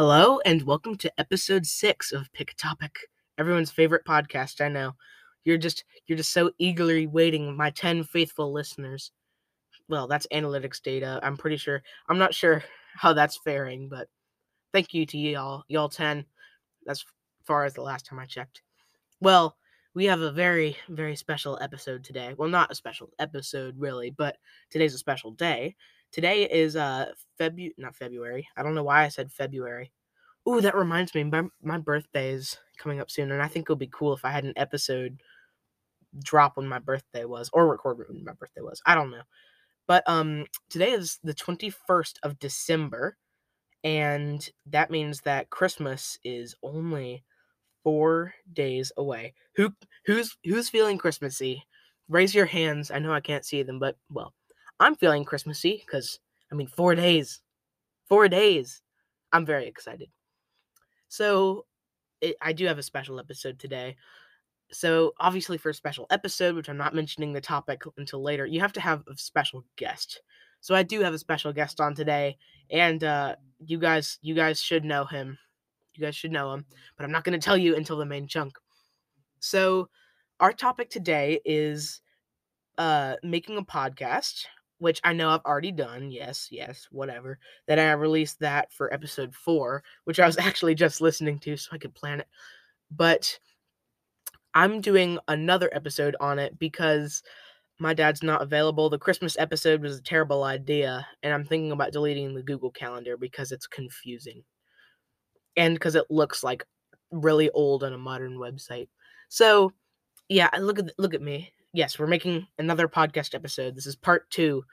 Hello and welcome to episode six of Pick a Topic, everyone's favorite podcast. I know you're just you're just so eagerly waiting. My ten faithful listeners. Well, that's analytics data. I'm pretty sure. I'm not sure how that's faring, but thank you to y'all, y'all ten. As far as the last time I checked. Well, we have a very very special episode today. Well, not a special episode really, but today's a special day Today is uh Febu not February. I don't know why I said February. Ooh, that reminds me, my my birthday is coming up soon, and I think it would be cool if I had an episode drop when my birthday was, or record when my birthday was. I don't know. But um today is the 21st of December, and that means that Christmas is only four days away. Who who's who's feeling Christmassy? Raise your hands. I know I can't see them, but well, I'm feeling Christmassy because, I mean, four days. Four days. I'm very excited. So, it, I do have a special episode today. So, obviously, for a special episode, which I'm not mentioning the topic until later, you have to have a special guest. So, I do have a special guest on today, and uh, you guys, you guys should know him. You guys should know him, but I'm not going to tell you until the main chunk. So, our topic today is uh, making a podcast which I know I've already done. Yes, yes, whatever. Then I released that for episode four, which I was actually just listening to so I could plan it. But I'm doing another episode on it because my dad's not available. The Christmas episode was a terrible idea, and I'm thinking about deleting the Google Calendar because it's confusing. And because it looks like really old on a modern website. So, yeah, look at look at me yes, we're making another podcast episode. This is part two,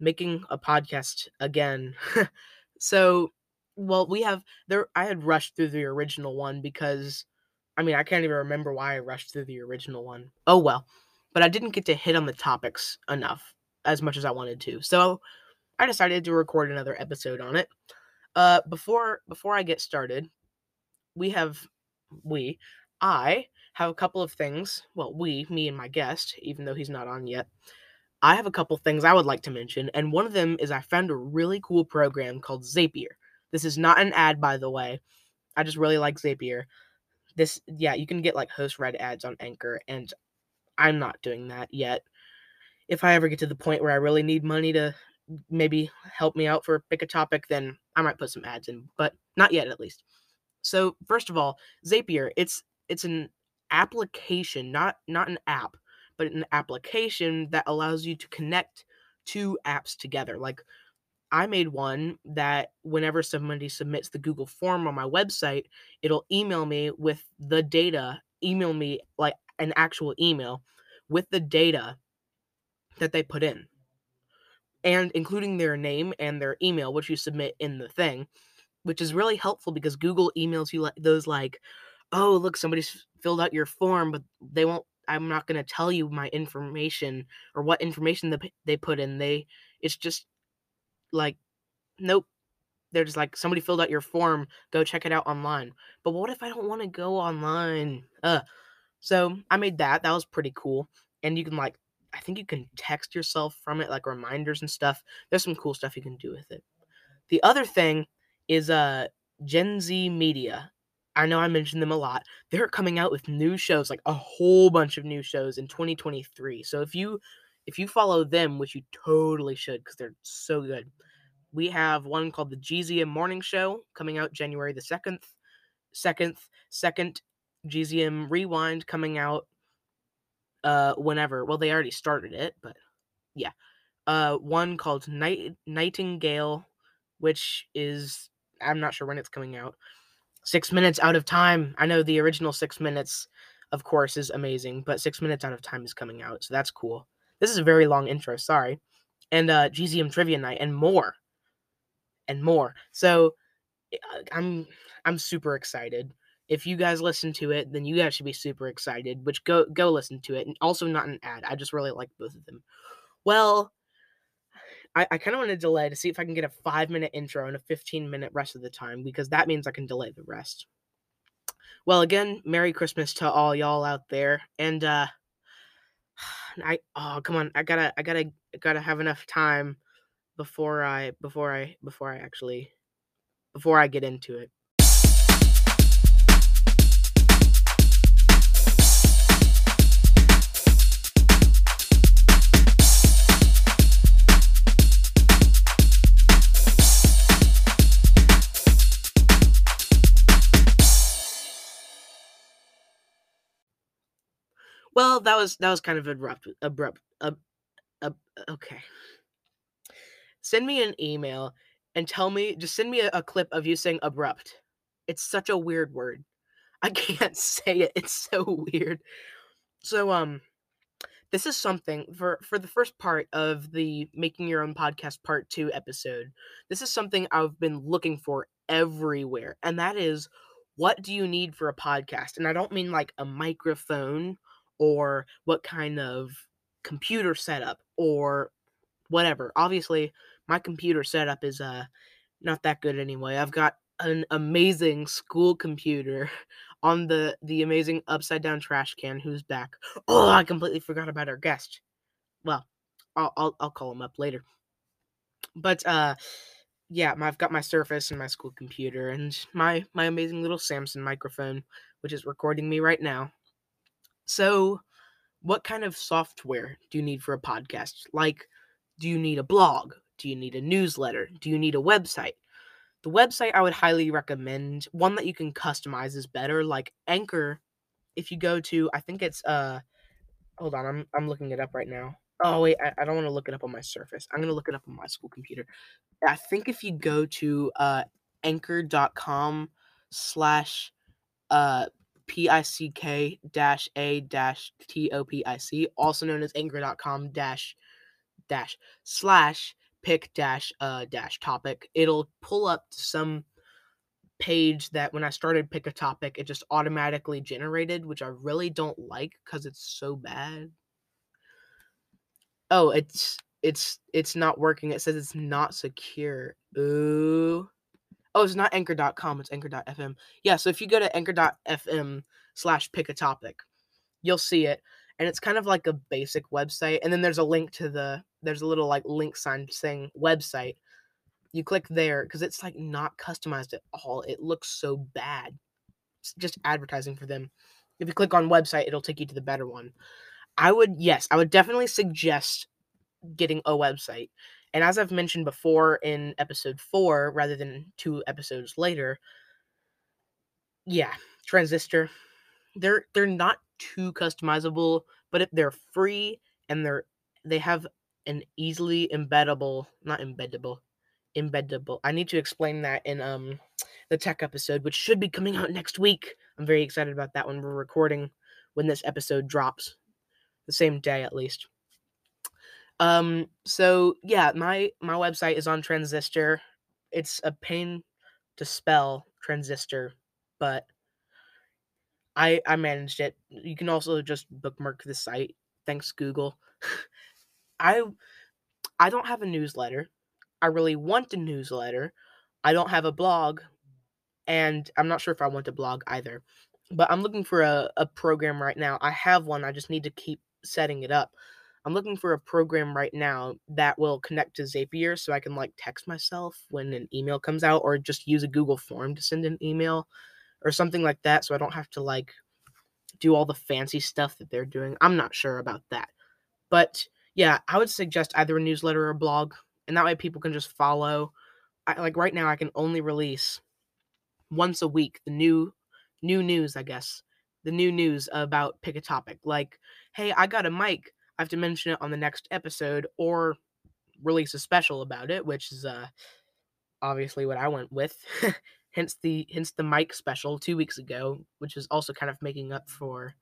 making a podcast again. so, well, we have there. I had rushed through the original one because, I mean, I can't even remember why I rushed through the original one. Oh well, but I didn't get to hit on the topics enough as much as I wanted to. So, I decided to record another episode on it. Uh, before before I get started, we have we I have a couple of things. Well, we, me and my guest, even though he's not on yet, I have a couple things I would like to mention. And one of them is I found a really cool program called Zapier. This is not an ad, by the way. I just really like Zapier. This, yeah, you can get like host read ads on Anchor, and I'm not doing that yet. If I ever get to the point where I really need money to maybe help me out for pick a topic, then I might put some ads in, but not yet at least. So, first of all, Zapier, it's it's an application, not not an app, but an application that allows you to connect two apps together. Like I made one that whenever somebody submits the Google form on my website, it'll email me with the data, email me like an actual email with the data that they put in. And including their name and their email, which you submit in the thing, which is really helpful because Google emails you like those like, oh look somebody's filled out your form but they won't i'm not going to tell you my information or what information they, they put in. They it's just like nope. They're just like somebody filled out your form go check it out online. But what if i don't want to go online? Uh so i made that that was pretty cool. And you can like i think you can text yourself from it like reminders and stuff. There's some cool stuff you can do with it. The other thing is uh gen z media I know I mentioned them a lot. They're coming out with new shows, like a whole bunch of new shows in 2023. So if you if you follow them, which you totally should because they're so good. We have one called the GZM Morning Show coming out January the 2nd. Second, second GZM Rewind coming out uh whenever. Well, they already started it, but yeah. Uh one called Night Nightingale, which is I'm not sure when it's coming out six minutes out of time. I know the original six minutes, of course, is amazing, but six minutes out of time is coming out, so that's cool. This is a very long intro, sorry. And uh GZM trivia night and more. And more. So eh, I'm I'm super excited. If you guys listen to it, then you guys should be super excited. Which go go listen to it. And also not an ad. I just really like both of them. Well, I, I kind of want to delay to see if I can get a five minute intro and a 15 minute rest of the time because that means I can delay the rest. Well, again, Merry Christmas to all y'all out there. And, uh, I, oh, come on. I gotta, I gotta, gotta have enough time before I, before I, before I actually, before I get into it. Well, that was that was kind of abrupt. Abrupt. Uh, uh, okay. Send me an email and tell me. Just send me a, a clip of you saying abrupt. It's such a weird word. I can't say it. It's so weird. So um this is something for for the first part of the making your own podcast part 2 episode. This is something I've been looking for everywhere and that is what do you need for a podcast? And I don't mean like a microphone or what kind of computer setup or whatever. Obviously, my computer setup is uh not that good anyway. I've got an amazing school computer on the the amazing upside down trash can who's back. Oh, I completely forgot about our guest. Well, I'll I'll, I'll call him up later. But uh yeah, I've got my Surface and my school computer and my my amazing little Samson microphone which is recording me right now. So, what kind of software do you need for a podcast? Like do you need a blog? Do you need a newsletter? Do you need a website? The website I would highly recommend, one that you can customize is better, like Anchor. If you go to, I think it's uh hold on, I'm I'm looking it up right now. Oh wait, I, I don't want to look it up on my surface. I'm gonna look it up on my school computer. I think if you go to uh anchor.com slash uh pick dash a dash t-o-p-i-c also known as anchor.com dash dash slash pick dash uh dash topic. It'll pull up some page that when i started pick a topic it just automatically generated which i really don't like because it's so bad. Oh it's it's it's not working. It says it's not secure. Ooh oh it's not anchor.com it's anchor.fm yeah so if you go to anchor.fm slash pick a topic you'll see it and it's kind of like a basic website and then there's a link to the there's a little like link sign saying website. You click there because it's like not customized at all it looks so bad. It's just advertising for them. If you click on website it'll take you to the better one. I would yes i would definitely suggest getting a website and as i've mentioned before in episode four rather than two episodes later yeah transistor they're they're not too customizable, but if they're free and they're they have an easily embeddable, not embeddable, embeddable. I need to explain that in um the tech episode, which should be coming out next week. I'm very excited about that when We're recording when this episode drops, the same day at least. Um, so yeah, my my website is on Transistor. It's a pain to spell Transistor, but I I managed it. You can also just bookmark the site. Thanks Google. I I don't have a newsletter. I really want a newsletter. I don't have a blog and I'm not sure if I want a blog either. But I'm looking for a, a program right now. I have one. I just need to keep setting it up. I'm looking for a program right now that will connect to Zapier so I can like text myself when an email comes out or just use a Google form to send an email or something like that so I don't have to like do all the fancy stuff that they're doing. I'm not sure about that. But yeah, I would suggest either a newsletter or a blog and that way people can just follow. I, like right now I can only release once a week the new new news, I guess. The new news about pick a topic. Like, hey, I got a mic. I have to mention it on the next episode or release a special about it, which is uh obviously what I went with. hence the hence the mic special two weeks ago, which is also kind of making up for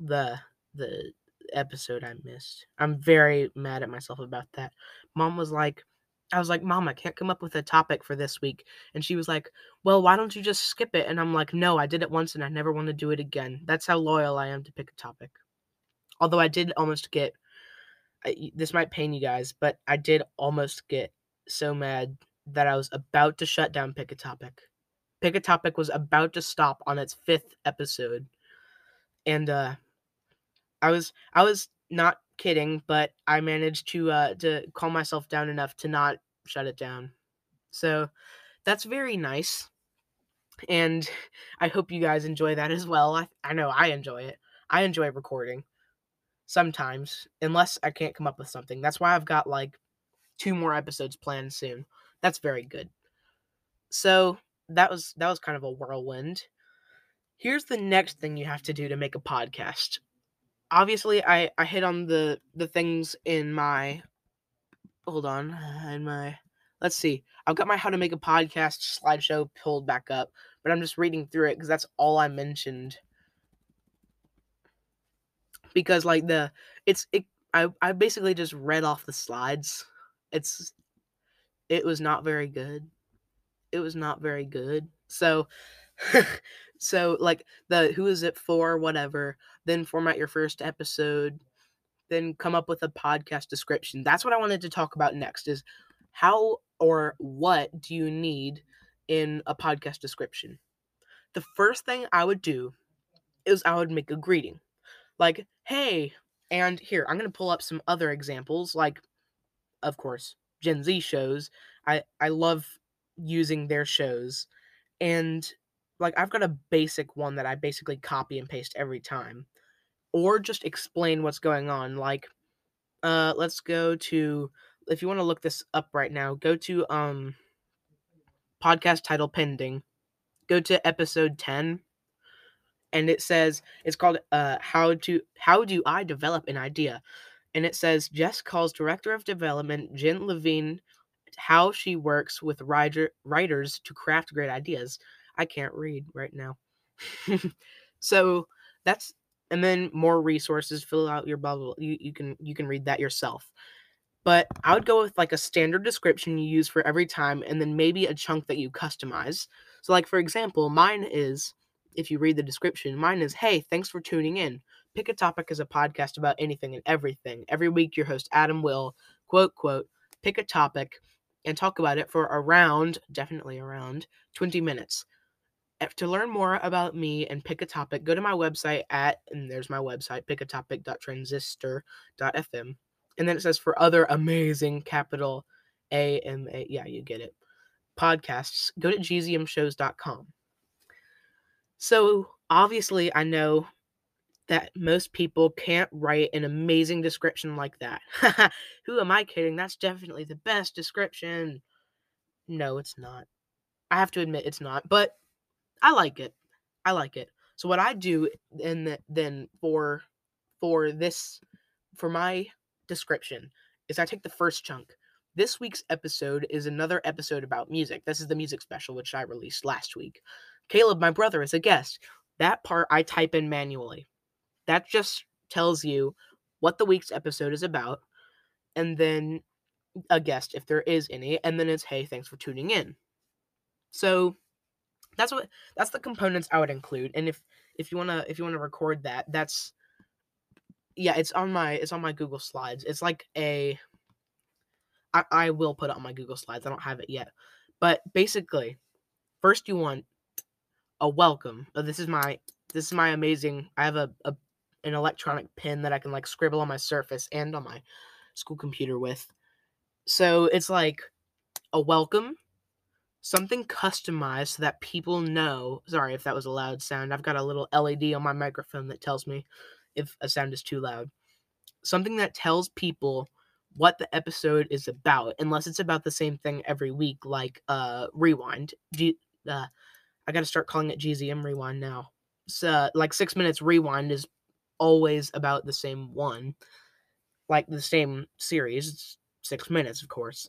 the the episode I missed. I'm very mad at myself about that. Mom was like, I was like, Mom, I can't come up with a topic for this week. And she was like, Well, why don't you just skip it? And I'm like, No, I did it once and I never want to do it again. That's how loyal I am to pick a topic. Although I did almost get, I, this might pain you guys, but I did almost get so mad that I was about to shut down Pick a Topic. Pick a Topic was about to stop on its fifth episode. And uh I was I was not kidding, but I managed to uh to calm myself down enough to not shut it down. So that's very nice. And I hope you guys enjoy that as well. I, I know I enjoy it. I enjoy recording sometimes, unless I can't come up with something. That's why I've got like two more episodes planned soon. That's very good. So that was that was kind of a whirlwind. Here's the next thing you have to do to make a podcast. obviously I I hit on the the things in my hold on in my let's see I've got my how to make a podcast slideshow pulled back up, but I'm just reading through it because that's all I mentioned. Because like the it's it I I basically just read off the slides. It's it was not very good. It was not very good. So so like the who is it for whatever, then format your first episode, then come up with a podcast description. That's what I wanted to talk about next is how or what do you need in a podcast description? The first thing I would do is I would make a greeting. Like, "Hey, and here, I'm going to pull up some other examples like of course, Gen Z shows. I I love using their shows and like I've got a basic one that I basically copy and paste every time or just explain what's going on like uh let's go to if you want to look this up right now go to um podcast title pending go to episode 10 and it says it's called uh how to how do I develop an idea and it says Jess calls director of development Jen Levine how she works with writer, writers to craft great ideas. I can't read right now. so that's and then more resources fill out your bubble you, you can you can read that yourself but i would go with like a standard description you use for every time and then maybe a chunk that you customize so like for example mine is if you read the description mine is hey thanks for tuning in pick a topic as a podcast about anything and everything every week your host adam will quote quote pick a topic and talk about it for around definitely around 20 minutes eh, to learn more about me and pick a topic, go to my website at, and there's my website, pickatopic.transistor.fm. And then it says for other amazing capital A M A, yeah, you get it, podcasts, go to gzmshows.com. So obviously, I know that most people can't write an amazing description like that. Who am I kidding? That's definitely the best description. No, it's not. I have to admit it's not, but I like it. I like it. So what I do and the, then for for this for my description is I take the first chunk. This week's episode is another episode about music. This is the music special which I released last week. Caleb, my brother, is a guest. That part I type in manually. That just tells you what the week's episode is about and then a guest if there is any and then it's hey, thanks for tuning in. So that's what that's the components I would include. And if if you wanna if you wanna record that, that's yeah, it's on my it's on my Google Slides. It's like a I, I will put it on my Google Slides. I don't have it yet. But basically, first you want a welcome. Oh, this is my this is my amazing I have a, a an electronic pen that I can like scribble on my surface and on my school computer with. So it's like a welcome something customized so that people know. Sorry if that was a loud sound. I've got a little LED on my microphone that tells me if a sound is too loud. Something that tells people what the episode is about, unless it's about the same thing every week, like uh Rewind. G- uh, I got to start calling it GZM Rewind now. So, uh, like six minutes Rewind is always about the same one, like the same series. It's six minutes, of course.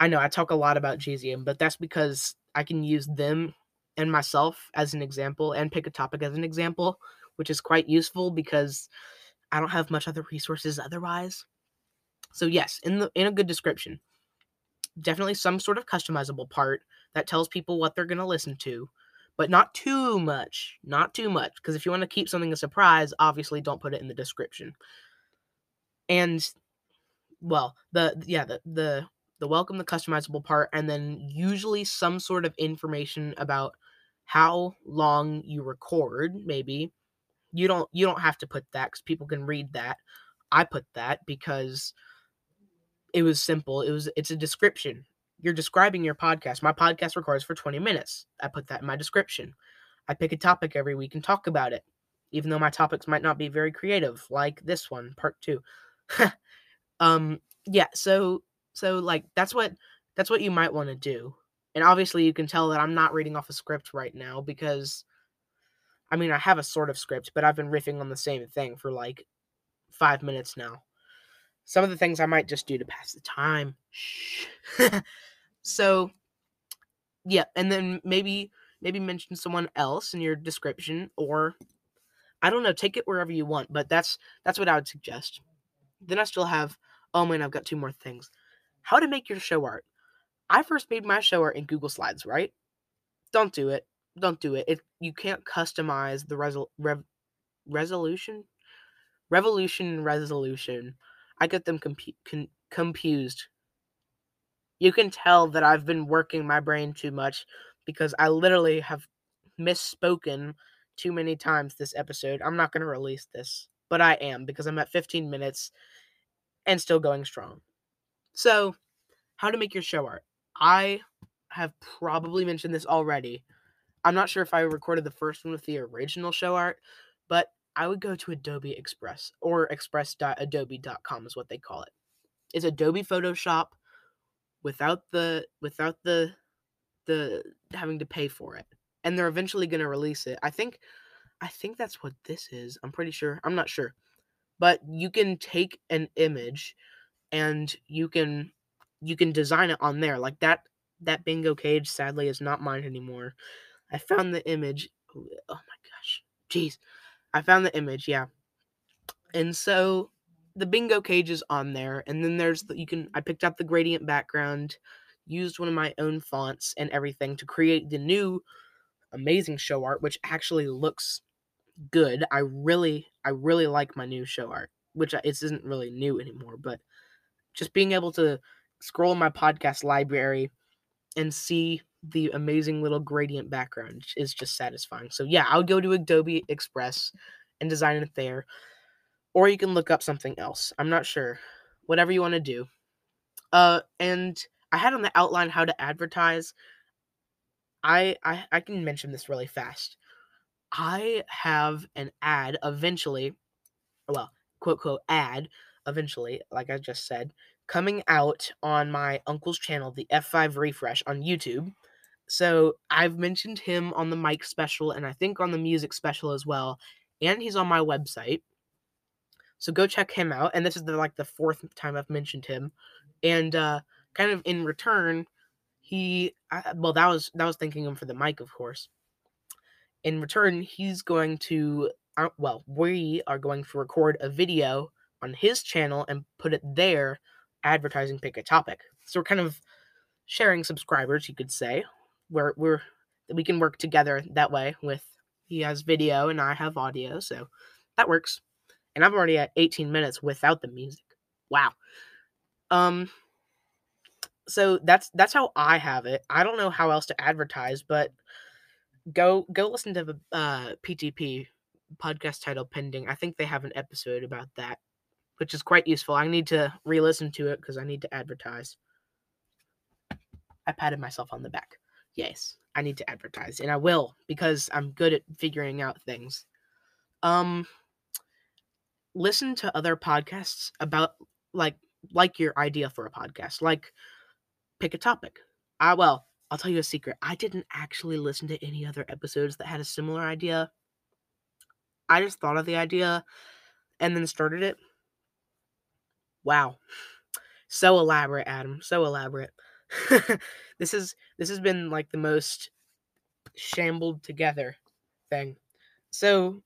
I know I talk a lot about GZM, but that's because I can use them and myself as an example and pick a topic as an example, which is quite useful because I don't have much other resources otherwise. So yes, in the in a good description, definitely some sort of customizable part that tells people what they're going to listen to, but not too much, not too much because if you want to keep something a surprise, obviously don't put it in the description. And well, the yeah, the the the welcome, the customizable part, and then usually some sort of information about how long you record. Maybe you don't you don't have to put that because people can read that. I put that because it was simple. It was it's a description. You're describing your podcast. My podcast records for 20 minutes. I put that in my description. I pick a topic every week and talk about it, even though my topics might not be very creative, like this one, part two. um, yeah, so so like that's what that's what you might want to do. And obviously you can tell that I'm not reading off a script right now because I mean I have a sort of script, but I've been riffing on the same thing for like five minutes now. Some of the things I might just do to pass the time. So, yeah, and then maybe maybe mention someone else in your description, or I don't know, take it wherever you want. But that's that's what I would suggest. Then I still have. Oh man, I've got two more things. How to make your show art. I first made my show art in Google Slides, right? Don't do it. Don't do it. It you can't customize the resol- rev- resolution, revolution, resolution. I get them compu- con- confused. You can tell that I've been working my brain too much because I literally have misspoken too many times this episode. I'm not going to release this, but I am because I'm at 15 minutes and still going strong. So, how to make your show art. I have probably mentioned this already. I'm not sure if I recorded the first one with the original show art, but I would go to Adobe Express or express.adobe.com is what they call it. It's Adobe Photoshop without the without the the having to pay for it. And they're eventually going to release it. I think I think that's what this is. I'm pretty sure. I'm not sure. But you can take an image and you can you can design it on there. Like that that bingo cage sadly is not mine anymore. I found the image. Oh, oh my gosh. Jeez. I found the image, yeah. And so the bingo cage is on there and then there's the, you can I picked up the gradient background, used one of my own fonts and everything to create the new amazing show art which actually looks good. I really I really like my new show art, which it isn't really new anymore, but just being able to scroll my podcast library and see the amazing little gradient background is just satisfying. So yeah, I would go to Adobe Express and design it there. Or you can look up something else. I'm not sure. Whatever you want to do. Uh and I had on the outline how to advertise. I I I can mention this really fast. I have an ad eventually, well, quote quote ad eventually, like I just said, coming out on my uncle's channel, the F5 Refresh on YouTube. So I've mentioned him on the mic special and I think on the music special as well. And he's on my website. So go check him out. And this is the like the fourth time I've mentioned him. And uh kind of in return, he I, well that was that was thanking him for the mic, of course. In return, he's going to uh, well, we are going to record a video on his channel and put it there advertising pick a topic. So we're kind of sharing subscribers, you could say. Where we're we can work together that way with he has video and I have audio, so that works. And I'm already at 18 minutes without the music. Wow. Um so that's that's how I have it. I don't know how else to advertise, but go go listen to the uh PTP podcast title pending. I think they have an episode about that which is quite useful. I need to re listen to it because I need to advertise. I patted myself on the back. Yes, I need to advertise, and I will because I'm good at figuring out things. Um, listen to other podcasts about like like your idea for a podcast. Like, pick a topic. I well, I'll tell you a secret. I didn't actually listen to any other episodes that had a similar idea. I just thought of the idea and then started it Wow. So elaborate, Adam. So elaborate. this is this has been like the most shambled together thing. So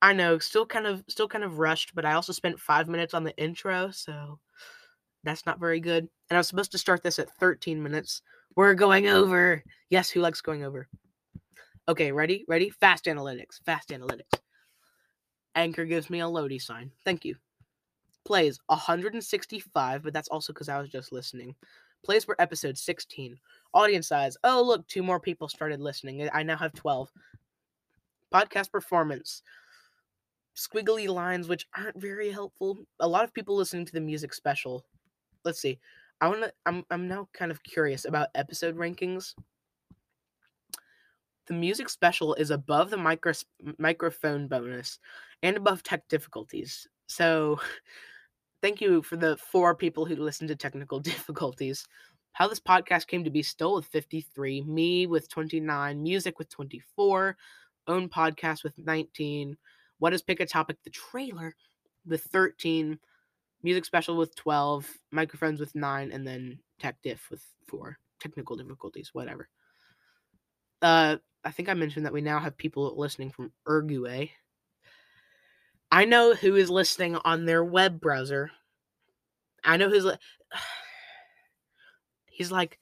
I know, still kind of still kind of rushed, but I also spent 5 minutes on the intro, so that's not very good. And I was supposed to start this at 13 minutes. We're going over. Yes, who likes going over? Okay, ready? Ready? Fast analytics. Fast analytics. Anchor gives me a loady sign. Thank you plays 165, but that's also because I was just listening. Plays per episode 16. Audience size. Oh, look, two more people started listening. I now have 12. Podcast performance. Squiggly lines, which aren't very helpful. A lot of people listening to the music special. Let's see. I want to. I'm. I'm now kind of curious about episode rankings. The music special is above the micro, microphone bonus and above tech difficulties. So thank you for the four people who listened to technical difficulties. How this podcast came to be still with 53, me with 29, music with 24, own podcast with 19. What is Pick a Topic? The trailer with 13, music special with 12, microphones with 9, and then tech diff with 4. Technical difficulties, whatever. Uh, I think I mentioned that we now have people listening from Uruguay. I know who is listening on their web browser. I know who's. Li- He's like,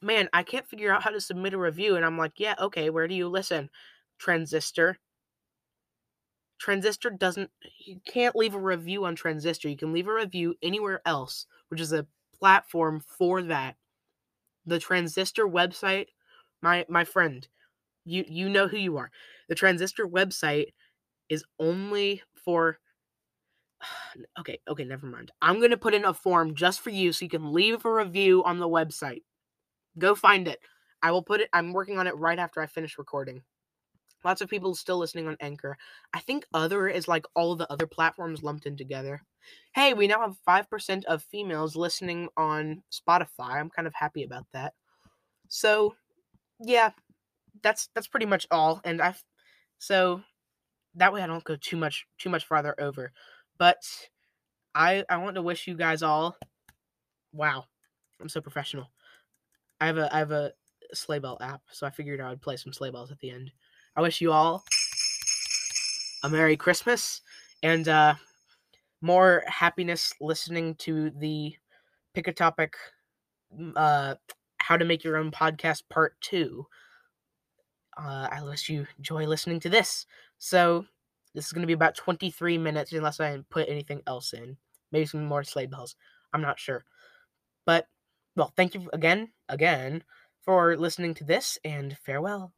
man, I can't figure out how to submit a review. And I'm like, yeah, okay, where do you listen? Transistor. Transistor doesn't, you can't leave a review on Transistor. You can leave a review anywhere else, which is a platform for that. The Transistor website, my my friend, you you know who you are. The Transistor website is only for okay, okay, never mind. I'm going to put in a form just for you so you can leave a review on the website. Go find it. I will put it I'm working on it right after I finish recording. Lots of people still listening on Anchor. I think other is like all the other platforms lumped in together. Hey, we now have 5% of females listening on Spotify. I'm kind of happy about that. So, yeah, that's that's pretty much all and I've so that way I don't go too much too much farther over. But I I want to wish you guys all wow, I'm so professional. I have a I have a sleigh bell app, so I figured I would play some sleigh bells at the end. I wish you all a Merry Christmas and uh, more happiness listening to the Pick a Topic uh, How to Make Your Own Podcast Part 2. Uh, I wish you enjoy listening to this. So, this is going to be about 23 minutes unless I put anything else in. Maybe some more sleigh bells. I'm not sure. But, well, thank you again, again, for listening to this, and farewell.